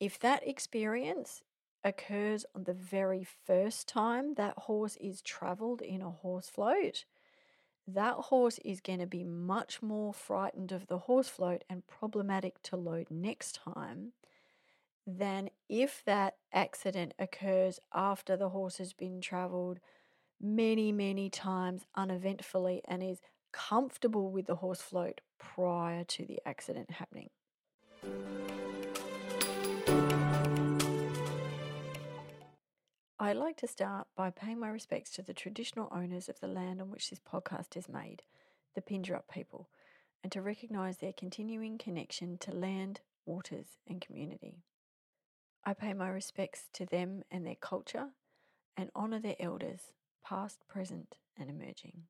If that experience occurs on the very first time that horse is traveled in a horse float, that horse is going to be much more frightened of the horse float and problematic to load next time than if that accident occurs after the horse has been traveled many, many times uneventfully and is comfortable with the horse float prior to the accident happening. I'd like to start by paying my respects to the traditional owners of the land on which this podcast is made, the Pindjarup people, and to recognise their continuing connection to land, waters, and community. I pay my respects to them and their culture and honour their elders, past, present, and emerging.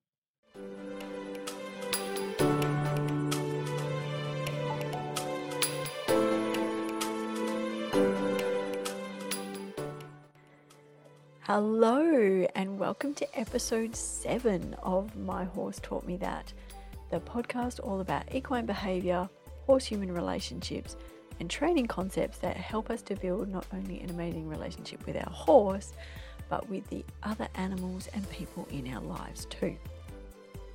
Hello, and welcome to episode seven of My Horse Taught Me That, the podcast all about equine behavior, horse human relationships, and training concepts that help us to build not only an amazing relationship with our horse, but with the other animals and people in our lives too.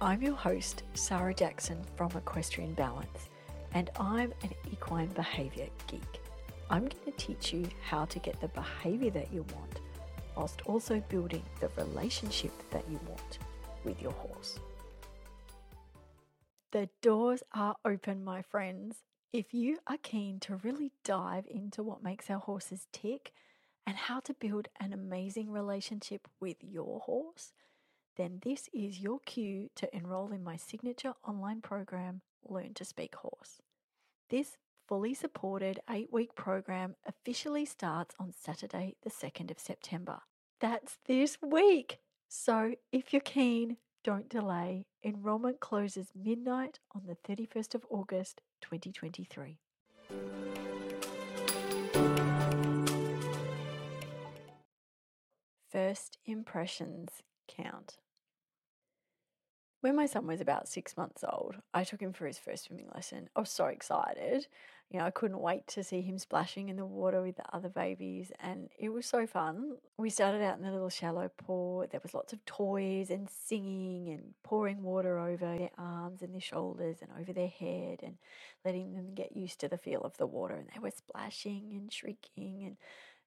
I'm your host, Sarah Jackson from Equestrian Balance, and I'm an equine behavior geek. I'm going to teach you how to get the behavior that you want whilst also building the relationship that you want with your horse. The doors are open, my friends. If you are keen to really dive into what makes our horses tick and how to build an amazing relationship with your horse, then this is your cue to enroll in my signature online program, Learn to Speak Horse. This fully supported eight week program officially starts on Saturday, the 2nd of September. That's this week. So if you're keen, don't delay. Enrollment closes midnight on the 31st of August 2023. First impressions count. When my son was about six months old, I took him for his first swimming lesson. I was so excited. You know, I couldn't wait to see him splashing in the water with the other babies, and it was so fun. We started out in the little shallow pool. There was lots of toys and singing and pouring water over their arms and their shoulders and over their head and letting them get used to the feel of the water. And they were splashing and shrieking and,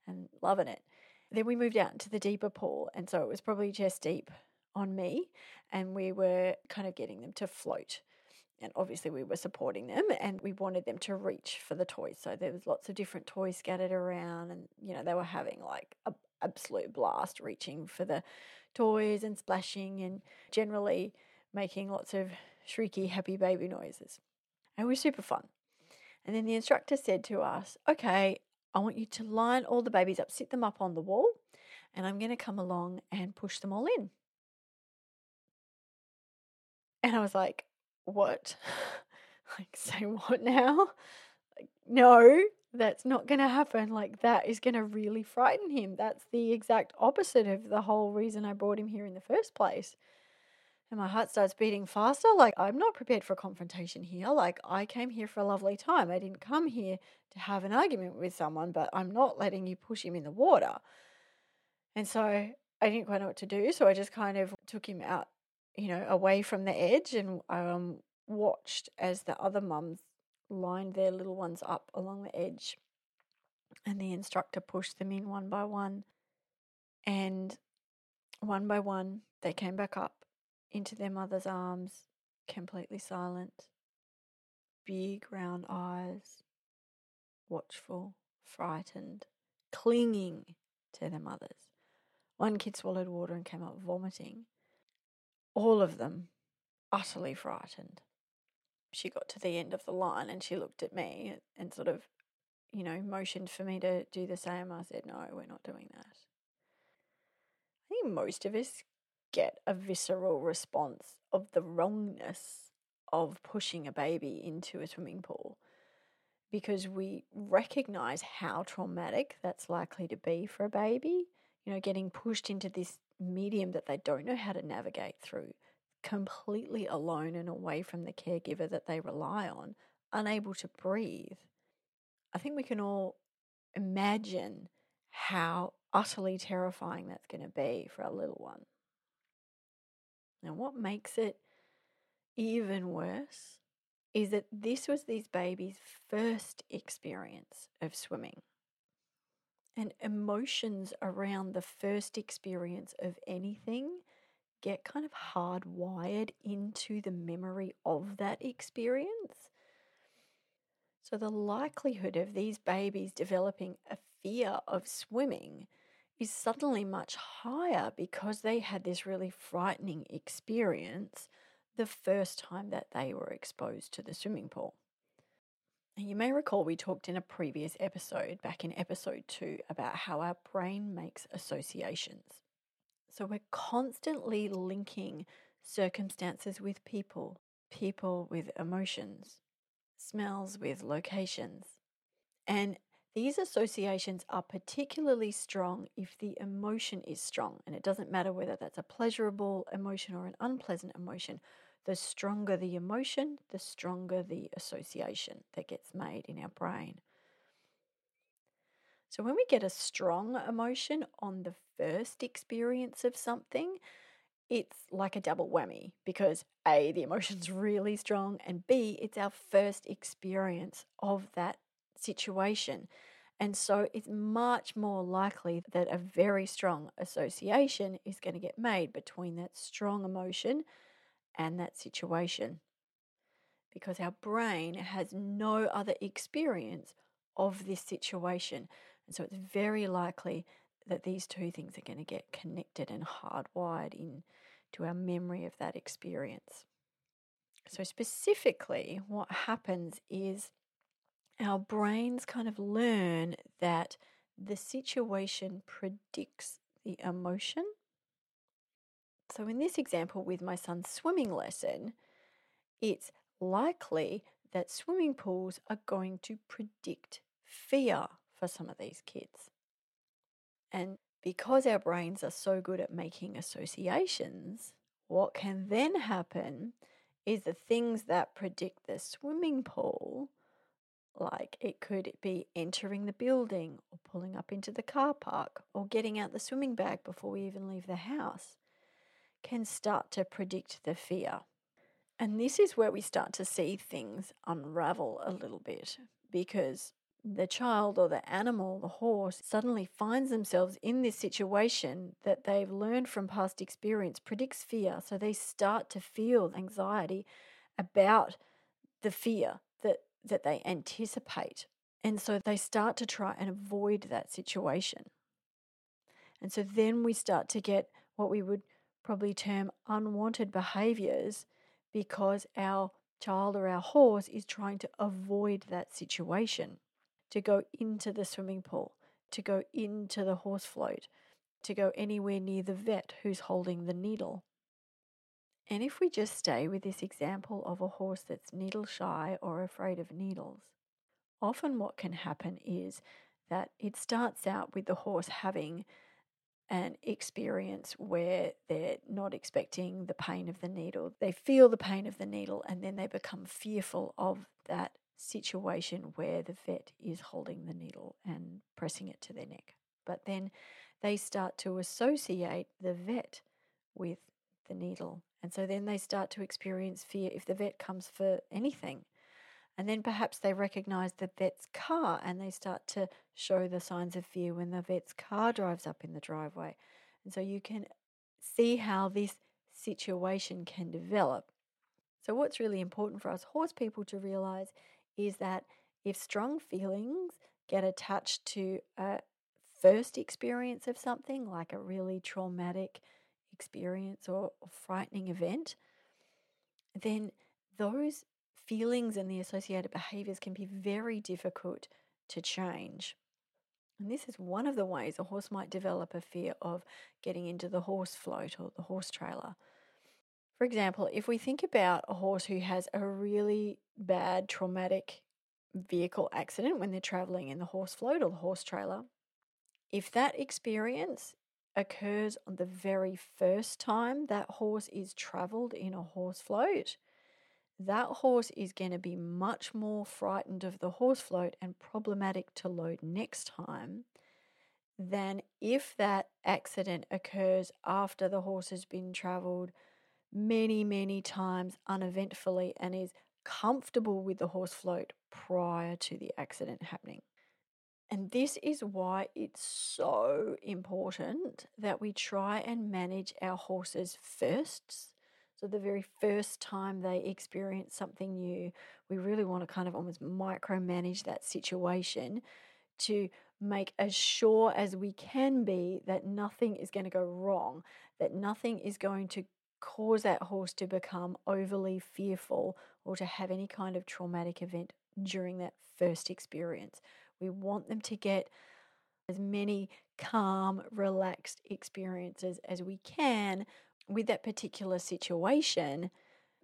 and loving it. Then we moved out into the deeper pool, and so it was probably chest deep on me, and we were kind of getting them to float. And obviously, we were supporting them and we wanted them to reach for the toys. So there was lots of different toys scattered around, and you know, they were having like a absolute blast reaching for the toys and splashing and generally making lots of shrieky, happy baby noises. And it was super fun. And then the instructor said to us, Okay, I want you to line all the babies up, sit them up on the wall, and I'm going to come along and push them all in. And I was like, what? like, say what now? Like, no, that's not going to happen. Like, that is going to really frighten him. That's the exact opposite of the whole reason I brought him here in the first place. And my heart starts beating faster. Like, I'm not prepared for a confrontation here. Like, I came here for a lovely time. I didn't come here to have an argument with someone, but I'm not letting you push him in the water. And so I didn't quite know what to do. So I just kind of took him out you know, away from the edge and um, watched as the other mums lined their little ones up along the edge. And the instructor pushed them in one by one. And one by one, they came back up into their mother's arms, completely silent, big round eyes, watchful, frightened, clinging to their mothers. One kid swallowed water and came up vomiting all of them utterly frightened. She got to the end of the line and she looked at me and sort of, you know, motioned for me to do the same. I said, No, we're not doing that. I think most of us get a visceral response of the wrongness of pushing a baby into a swimming pool because we recognize how traumatic that's likely to be for a baby. You know, getting pushed into this medium that they don't know how to navigate through, completely alone and away from the caregiver that they rely on, unable to breathe. I think we can all imagine how utterly terrifying that's going to be for a little one. Now, what makes it even worse is that this was these babies' first experience of swimming. And emotions around the first experience of anything get kind of hardwired into the memory of that experience. So, the likelihood of these babies developing a fear of swimming is suddenly much higher because they had this really frightening experience the first time that they were exposed to the swimming pool. You may recall we talked in a previous episode, back in episode two, about how our brain makes associations. So we're constantly linking circumstances with people, people with emotions, smells with locations. And these associations are particularly strong if the emotion is strong. And it doesn't matter whether that's a pleasurable emotion or an unpleasant emotion. The stronger the emotion, the stronger the association that gets made in our brain. So, when we get a strong emotion on the first experience of something, it's like a double whammy because A, the emotion's really strong, and B, it's our first experience of that situation. And so it's much more likely that a very strong association is going to get made between that strong emotion and that situation. Because our brain has no other experience of this situation. And so it's very likely that these two things are going to get connected and hardwired into our memory of that experience. So, specifically, what happens is our brains kind of learn that the situation predicts the emotion. So, in this example with my son's swimming lesson, it's likely that swimming pools are going to predict fear for some of these kids. And because our brains are so good at making associations, what can then happen is the things that predict the swimming pool, like it could be entering the building or pulling up into the car park or getting out the swimming bag before we even leave the house, can start to predict the fear. And this is where we start to see things unravel a little bit because the child or the animal, the horse, suddenly finds themselves in this situation that they've learned from past experience predicts fear. So they start to feel anxiety about the fear that, that they anticipate. And so they start to try and avoid that situation. And so then we start to get what we would probably term unwanted behaviors because our child or our horse is trying to avoid that situation to go into the swimming pool, to go into the horse float, to go anywhere near the vet who's holding the needle. And if we just stay with this example of a horse that's needle shy or afraid of needles, often what can happen is that it starts out with the horse having an experience where they're not expecting the pain of the needle. They feel the pain of the needle and then they become fearful of that situation where the vet is holding the needle and pressing it to their neck. But then they start to associate the vet with the needle. And so then they start to experience fear if the vet comes for anything. And then perhaps they recognize the vet's car and they start to show the signs of fear when the vet's car drives up in the driveway. And so you can see how this situation can develop. So, what's really important for us horse people to realize is that if strong feelings get attached to a first experience of something, like a really traumatic experience or, or frightening event, then those feelings and the associated behaviors can be very difficult to change. And this is one of the ways a horse might develop a fear of getting into the horse float or the horse trailer. For example, if we think about a horse who has a really bad traumatic vehicle accident when they're traveling in the horse float or the horse trailer, if that experience occurs on the very first time that horse is traveled in a horse float, that horse is going to be much more frightened of the horse float and problematic to load next time than if that accident occurs after the horse has been traveled many, many times uneventfully and is comfortable with the horse float prior to the accident happening. And this is why it's so important that we try and manage our horses firsts. So, the very first time they experience something new, we really want to kind of almost micromanage that situation to make as sure as we can be that nothing is going to go wrong, that nothing is going to cause that horse to become overly fearful or to have any kind of traumatic event during that first experience. We want them to get as many calm, relaxed experiences as we can with that particular situation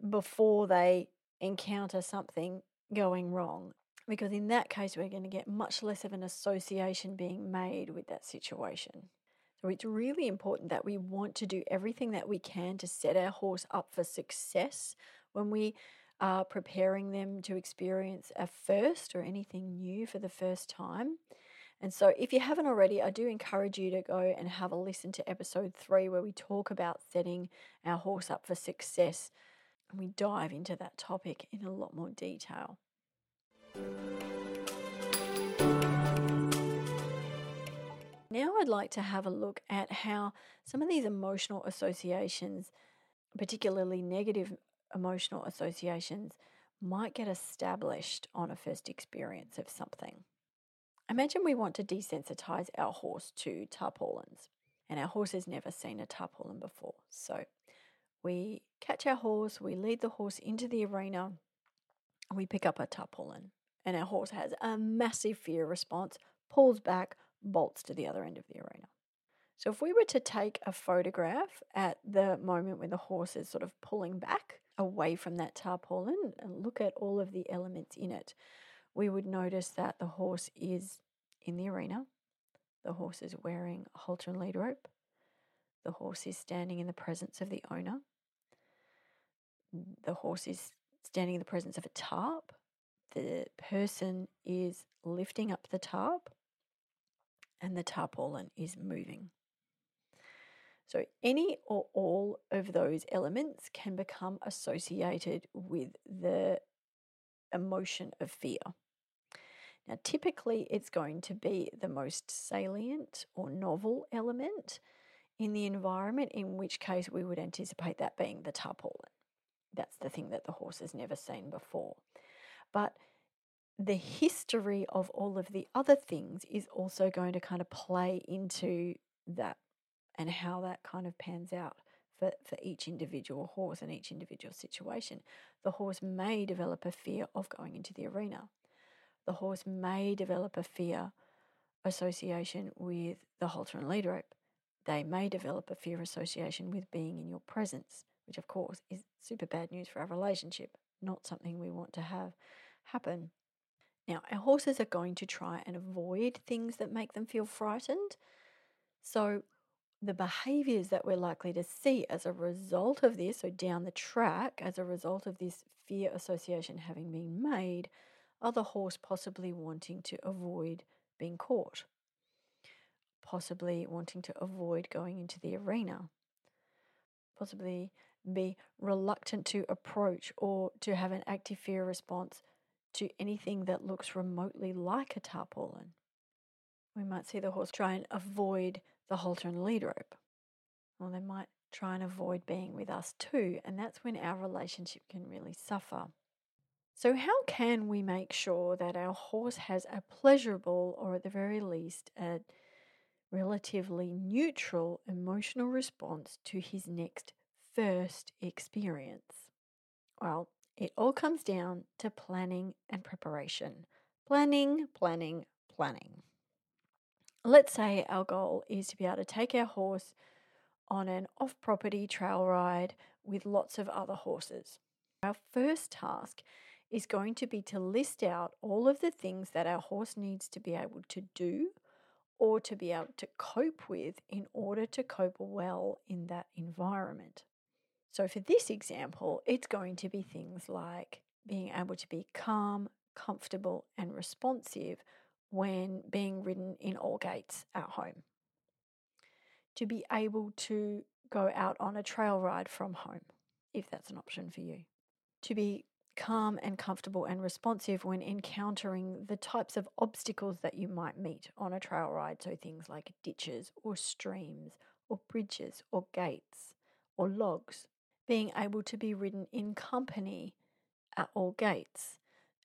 before they encounter something going wrong. Because in that case, we're going to get much less of an association being made with that situation. So it's really important that we want to do everything that we can to set our horse up for success when we are preparing them to experience a first or anything new for the first time. And so, if you haven't already, I do encourage you to go and have a listen to episode three, where we talk about setting our horse up for success. And we dive into that topic in a lot more detail. Now, I'd like to have a look at how some of these emotional associations, particularly negative emotional associations, might get established on a first experience of something. Imagine we want to desensitize our horse to tarpaulins, and our horse has never seen a tarpaulin before. So we catch our horse, we lead the horse into the arena, and we pick up a tarpaulin, and our horse has a massive fear response, pulls back, bolts to the other end of the arena. So if we were to take a photograph at the moment when the horse is sort of pulling back away from that tarpaulin and look at all of the elements in it, we would notice that the horse is in the arena. The horse is wearing a halter and lead rope. The horse is standing in the presence of the owner. The horse is standing in the presence of a tarp. The person is lifting up the tarp and the tarpaulin is moving. So, any or all of those elements can become associated with the emotion of fear. Now, typically, it's going to be the most salient or novel element in the environment, in which case we would anticipate that being the tarpaulin. That's the thing that the horse has never seen before. But the history of all of the other things is also going to kind of play into that and how that kind of pans out for, for each individual horse and each individual situation. The horse may develop a fear of going into the arena. The horse may develop a fear association with the halter and lead rope. They may develop a fear association with being in your presence, which of course is super bad news for our relationship, not something we want to have happen. Now, our horses are going to try and avoid things that make them feel frightened. So, the behaviors that we're likely to see as a result of this, so down the track, as a result of this fear association having been made, the horse possibly wanting to avoid being caught, possibly wanting to avoid going into the arena, possibly be reluctant to approach or to have an active fear response to anything that looks remotely like a tarpaulin. We might see the horse try and avoid the halter and lead rope. Or they might try and avoid being with us too, and that's when our relationship can really suffer. So, how can we make sure that our horse has a pleasurable, or at the very least, a relatively neutral emotional response to his next first experience? Well, it all comes down to planning and preparation. Planning, planning, planning. Let's say our goal is to be able to take our horse on an off property trail ride with lots of other horses. Our first task is going to be to list out all of the things that our horse needs to be able to do or to be able to cope with in order to cope well in that environment. So, for this example, it's going to be things like being able to be calm, comfortable, and responsive when being ridden in all gaits at home. To be able to go out on a trail ride from home, if that's an option for you. To be calm and comfortable and responsive when encountering the types of obstacles that you might meet on a trail ride. So, things like ditches or streams or bridges or gates or logs. Being able to be ridden in company at all gaits.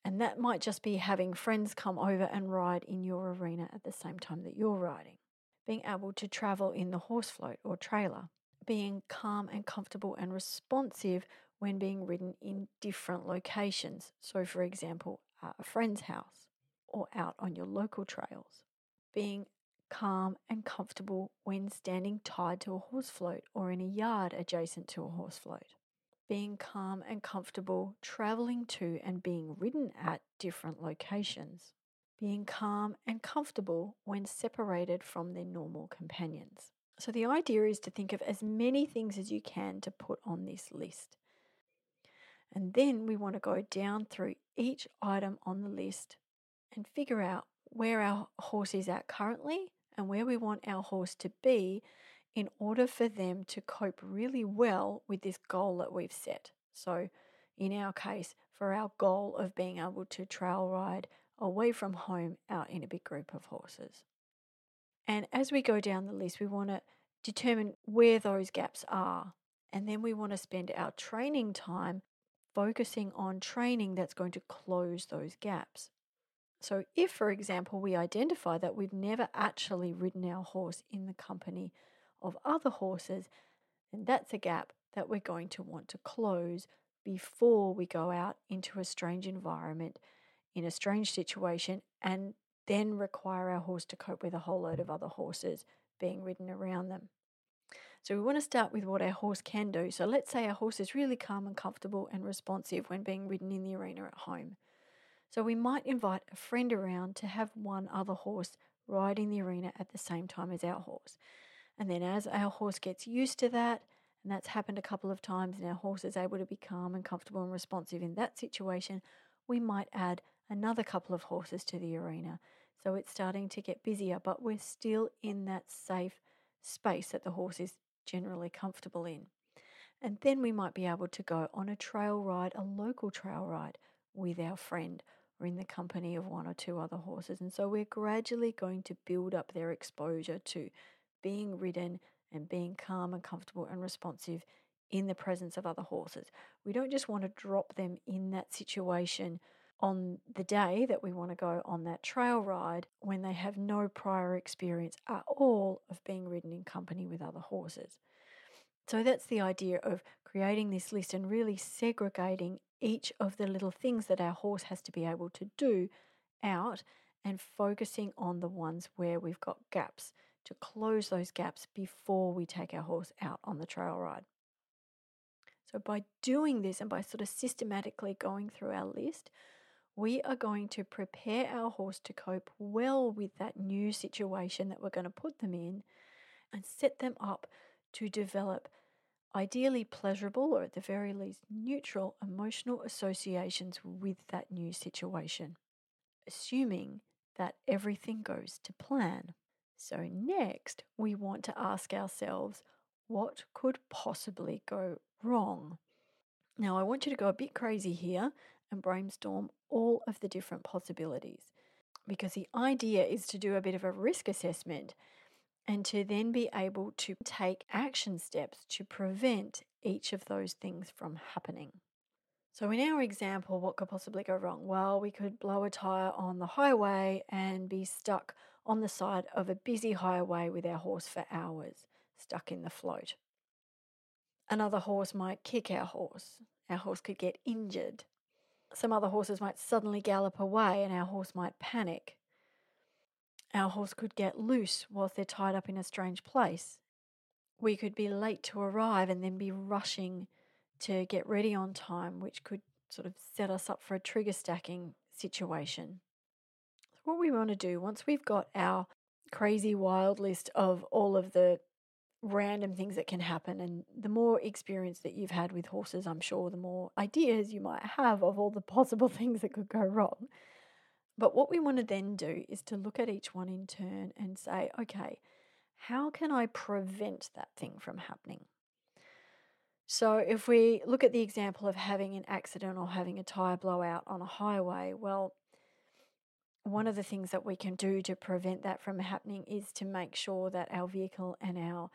And that might just be having friends come over and ride in your arena at the same time that you're riding. Being able to travel in the horse float or trailer. Being calm and comfortable and responsive when being ridden in different locations. So, for example, a friend's house or out on your local trails. Being calm and comfortable when standing tied to a horse float or in a yard adjacent to a horse float. Being calm and comfortable traveling to and being ridden at different locations. Being calm and comfortable when separated from their normal companions. So, the idea is to think of as many things as you can to put on this list. And then we want to go down through each item on the list and figure out where our horse is at currently and where we want our horse to be in order for them to cope really well with this goal that we've set. So, in our case, for our goal of being able to trail ride away from home out in a big group of horses. And as we go down the list, we want to determine where those gaps are. And then we want to spend our training time focusing on training that's going to close those gaps. So, if, for example, we identify that we've never actually ridden our horse in the company of other horses, then that's a gap that we're going to want to close before we go out into a strange environment, in a strange situation, and then require our horse to cope with a whole load of other horses being ridden around them. So we want to start with what our horse can do. So let's say our horse is really calm and comfortable and responsive when being ridden in the arena at home. So we might invite a friend around to have one other horse ride in the arena at the same time as our horse. And then as our horse gets used to that, and that's happened a couple of times, and our horse is able to be calm and comfortable and responsive in that situation, we might add another couple of horses to the arena. So it's starting to get busier, but we're still in that safe space that the horse is generally comfortable in. And then we might be able to go on a trail ride, a local trail ride with our friend or in the company of one or two other horses. And so we're gradually going to build up their exposure to being ridden and being calm and comfortable and responsive in the presence of other horses. We don't just want to drop them in that situation on the day that we want to go on that trail ride when they have no prior experience at all of being ridden in company with other horses. So that's the idea of creating this list and really segregating each of the little things that our horse has to be able to do out and focusing on the ones where we've got gaps to close those gaps before we take our horse out on the trail ride. So, by doing this and by sort of systematically going through our list, we are going to prepare our horse to cope well with that new situation that we're going to put them in and set them up to develop ideally pleasurable or at the very least neutral emotional associations with that new situation, assuming that everything goes to plan. So, next, we want to ask ourselves what could possibly go wrong? Now, I want you to go a bit crazy here and brainstorm all of the different possibilities. Because the idea is to do a bit of a risk assessment and to then be able to take action steps to prevent each of those things from happening. So, in our example, what could possibly go wrong? Well, we could blow a tyre on the highway and be stuck on the side of a busy highway with our horse for hours, stuck in the float. Another horse might kick our horse. Our horse could get injured some other horses might suddenly gallop away and our horse might panic. Our horse could get loose whilst they're tied up in a strange place. We could be late to arrive and then be rushing to get ready on time, which could sort of set us up for a trigger stacking situation. So what we want to do once we've got our crazy wild list of all of the random things that can happen. And the more experience that you've had with horses, I'm sure, the more ideas you might have of all the possible things that could go wrong. But what we want to then do is to look at each one in turn and say, okay, how can I prevent that thing from happening? So, if we look at the example of having an accident or having a tyre blowout on a highway, well, one of the things that we can do to prevent that from happening is to make sure that our vehicle and our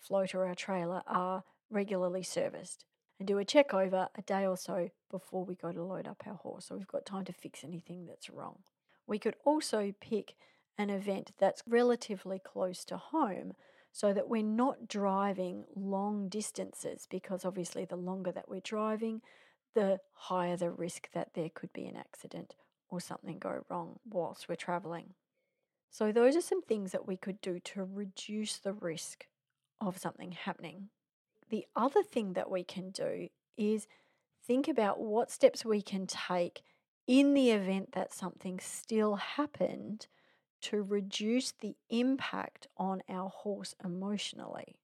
float or our trailer are regularly serviced and do a check over a day or so before we go to load up our horse so we've got time to fix anything that's wrong. We could also pick an event that's relatively close to home so that we're not driving long distances because obviously the longer that we're driving, the higher the risk that there could be an accident or something go wrong whilst we're traveling. So, those are some things that we could do to reduce the risk of something happening. The other thing that we can do is think about what steps we can take in the event that something still happened to reduce the impact on our horse emotionally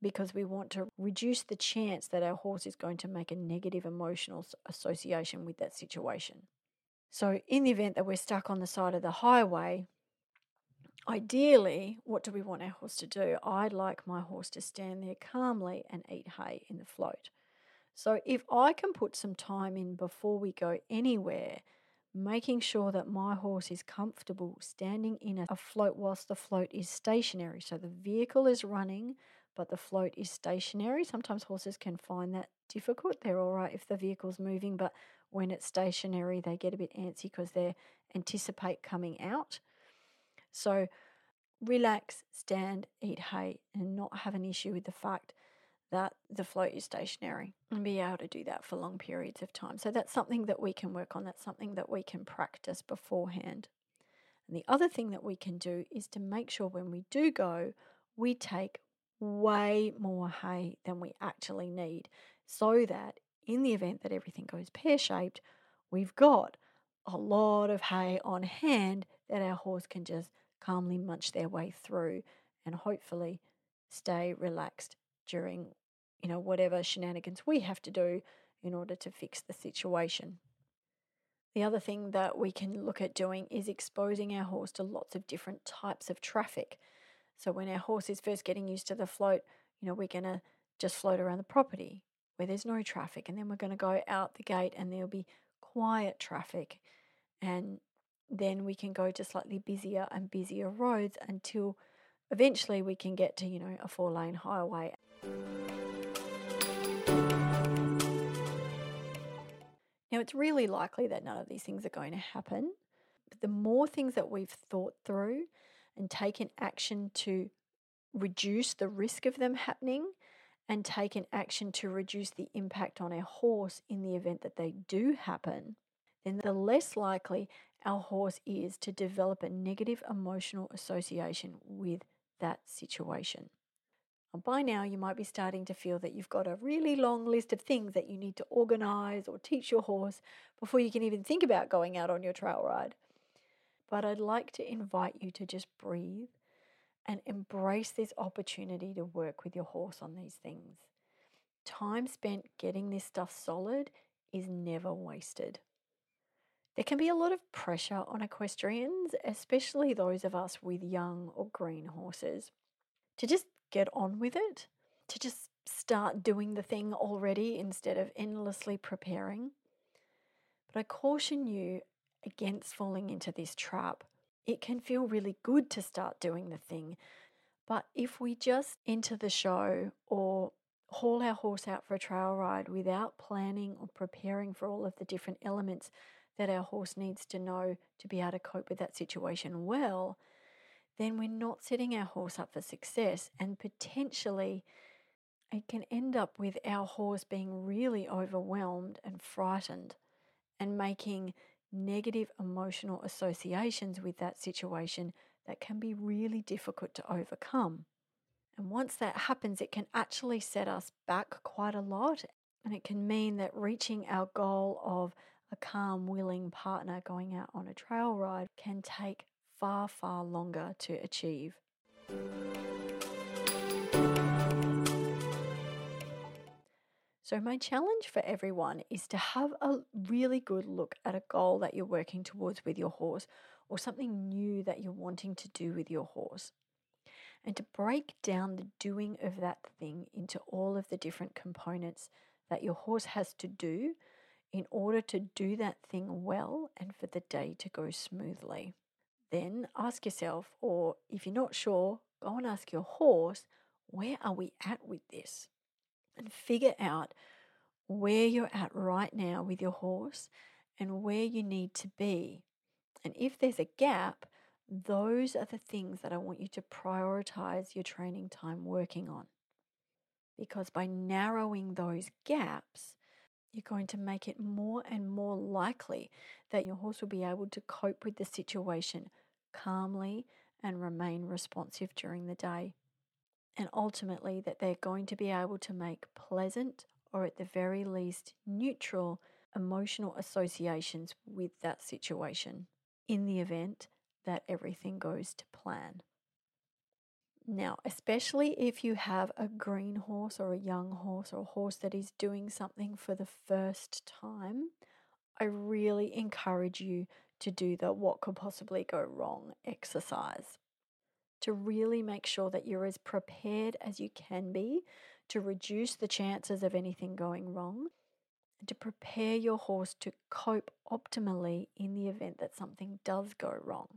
because we want to reduce the chance that our horse is going to make a negative emotional association with that situation. So, in the event that we're stuck on the side of the highway, ideally, what do we want our horse to do? I'd like my horse to stand there calmly and eat hay in the float. So, if I can put some time in before we go anywhere, making sure that my horse is comfortable standing in a, float whilst the float is stationary. So, the vehicle is running, but the float is stationary. Sometimes horses can find that difficult. They're all right if the vehicle's moving, but when it's stationary, they get a bit antsy because they anticipate coming out. So, relax, stand, eat hay, and not have an issue with the fact that the float is stationary and be able to do that for long periods of time. So, that's something that we can work on, that's something that we can practice beforehand. And the other thing that we can do is to make sure when we do go, we take way more hay than we actually need so that in the event that everything goes pear shaped, we've got a lot of hay on hand that our horse can just calmly munch their way through and hopefully stay relaxed during you know whatever shenanigans we have to do in order to fix the situation. The other thing that we can look at doing is exposing our horse to lots of different types of traffic. So when our horse is first getting used to the float, you know, we're going to just float around the property where there's no traffic. And then we're going to go out the gate and there'll be quiet traffic. And then we can go to slightly busier and busier roads until eventually we can get to, you know, a four lane highway. Now, it's really likely that none of these things are going to happen. But the more things that we've thought through and taken action to reduce the risk of them happening, and taken action to reduce the impact on our horse in the event that they do happen, then the less likely our horse is to develop a negative emotional association with that situation. by now, you might be starting to feel that you've got a really long list of things that you need to organize or teach your horse before you can even think about going out on your trail ride. But I'd like to invite you to just breathe and embrace this opportunity to work with your horse on these things. Time spent getting this stuff solid is never wasted. There can be a lot of pressure on equestrians, especially those of us with young or green horses, to just get on with it, to just start doing the thing already instead of endlessly preparing. But I caution you against falling into this trap it can feel really good to start doing the thing. But if we just enter the show or haul our horse out for a trail ride without planning or preparing for all of the different elements that our horse needs to know to be able to cope with that situation well, then we're not setting our horse up for success and potentially it can end up with our horse being really overwhelmed and frightened and making negative emotional associations with that situation that can be really difficult to overcome. And once that happens, it can actually set us back quite a lot. And it can mean that reaching our goal of a calm, willing partner going out on a trail ride can take far, far longer to achieve. So, my challenge for everyone is to have a really good look at a goal that you're working towards with your horse or something new that you're wanting to do with your horse. And to break down the doing of that thing into all of the different components that your horse has to do in order to do that thing well and for the day to go smoothly. Then ask yourself, or if you're not sure, go and ask your horse, where are we at with this? And figure out where you're at right now with your horse and where you need to be. And if there's a gap, those are the things that I want you to prioritize your training time working on. Because by narrowing those gaps, you're going to make it more and more likely that your horse will be able to cope with the situation calmly and remain responsive during the day. And ultimately, that they're going to be able to make pleasant or at the very least neutral emotional associations with that situation in the event that everything goes to plan. Now, especially if you have a green horse or a young horse or a horse that is doing something for the first time, I really encourage you to do the what could possibly go wrong exercise. To really make sure that you're as prepared as you can be to reduce the chances of anything going wrong and to prepare your horse to cope optimally in the event that something does go wrong.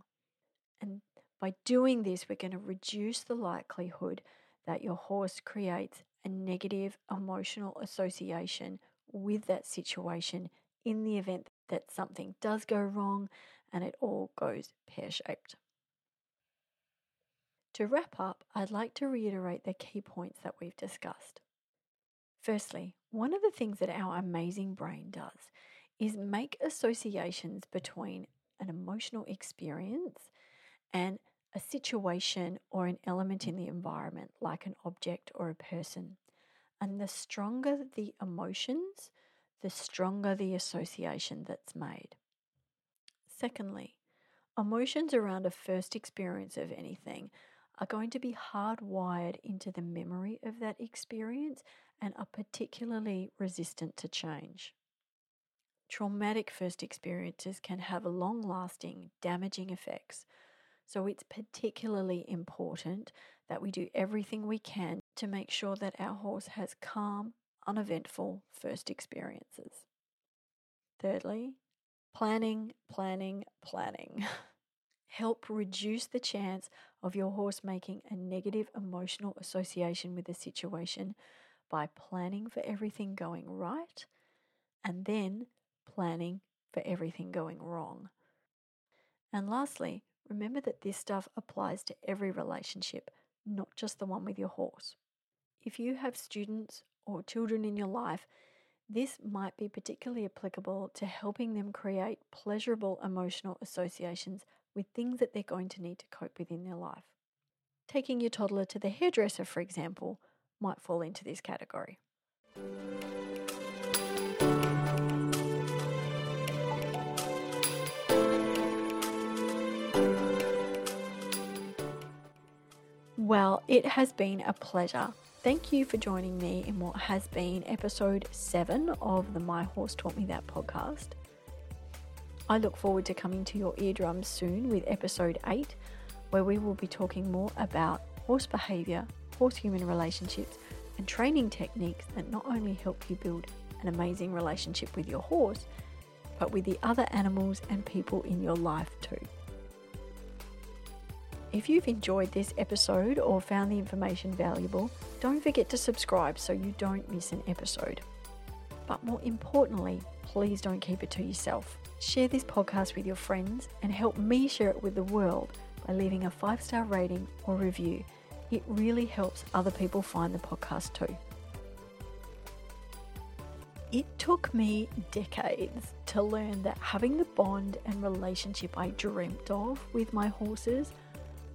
And by doing this, we're going to reduce the likelihood that your horse creates a negative emotional association with that situation in the event that something does go wrong and it all goes pear shaped. To wrap up, I'd like to reiterate the key points that we've discussed. Firstly, one of the things that our amazing brain does is make associations between an emotional experience and a situation or an element in the environment, like an object or a person. And the stronger the emotions, the stronger the association that's made. Secondly, emotions around a first experience of anything are going to be hardwired into the memory of that experience and are particularly resistant to change. Traumatic first experiences can have long lasting, damaging effects so it's particularly important that we do everything we can to make sure that our horse has calm, uneventful first experiences. Thirdly, planning, planning, planning. Help reduce the chance of your horse making a negative emotional association with the situation by planning for everything going right and then planning for everything going wrong. And lastly, Remember that this stuff applies to every relationship, not just the one with your horse. If you have students or children in your life, this might be particularly applicable to helping them create pleasurable emotional associations with things that they're going to need to cope with in their life. Taking your toddler to the hairdresser, for example, might fall into this category. Well, it has been a pleasure. Thank you for joining me in what has been episode seven of the My Horse Taught Me That podcast. I look forward to coming to your eardrums soon with episode eight, where we will be talking more about horse behavior, horse human relationships, and training techniques that not only help you build an amazing relationship with your horse, but with the other animals and people in your life too. If you've enjoyed this episode or found the information valuable, don't forget to subscribe so you don't miss an episode. But more importantly, please don't keep it to yourself. Share this podcast with your friends and help me share it with the world by leaving a five star rating or review. It really helps other people find the podcast too. It took me decades to learn that having the bond and relationship I dreamt of with my horses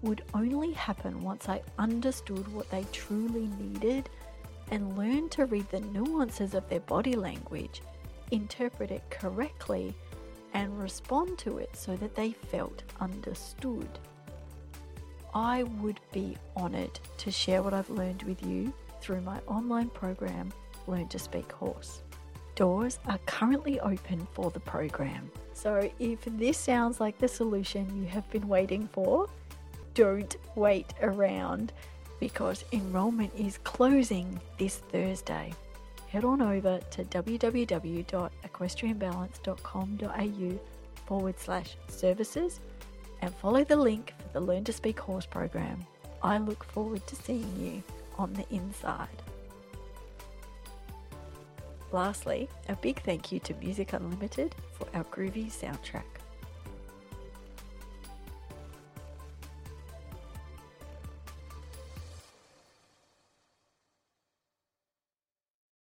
would only happen once I understood what they truly needed and learned to read the nuances of their body language, interpret it correctly, and respond to it so that they felt understood. I would be honoured to share what I've learned with you through my online program, Learn to Speak Horse. Doors are currently open for the program. So if this sounds like the solution you have been waiting for, don't wait around because enrollment is closing this Thursday. Head on over to www.equestrianbalance.com.au forward slash services and follow the link for the Learn to Speak Horse program. I look forward to seeing you on the inside. Lastly, a big thank you to Music Unlimited for our groovy soundtrack.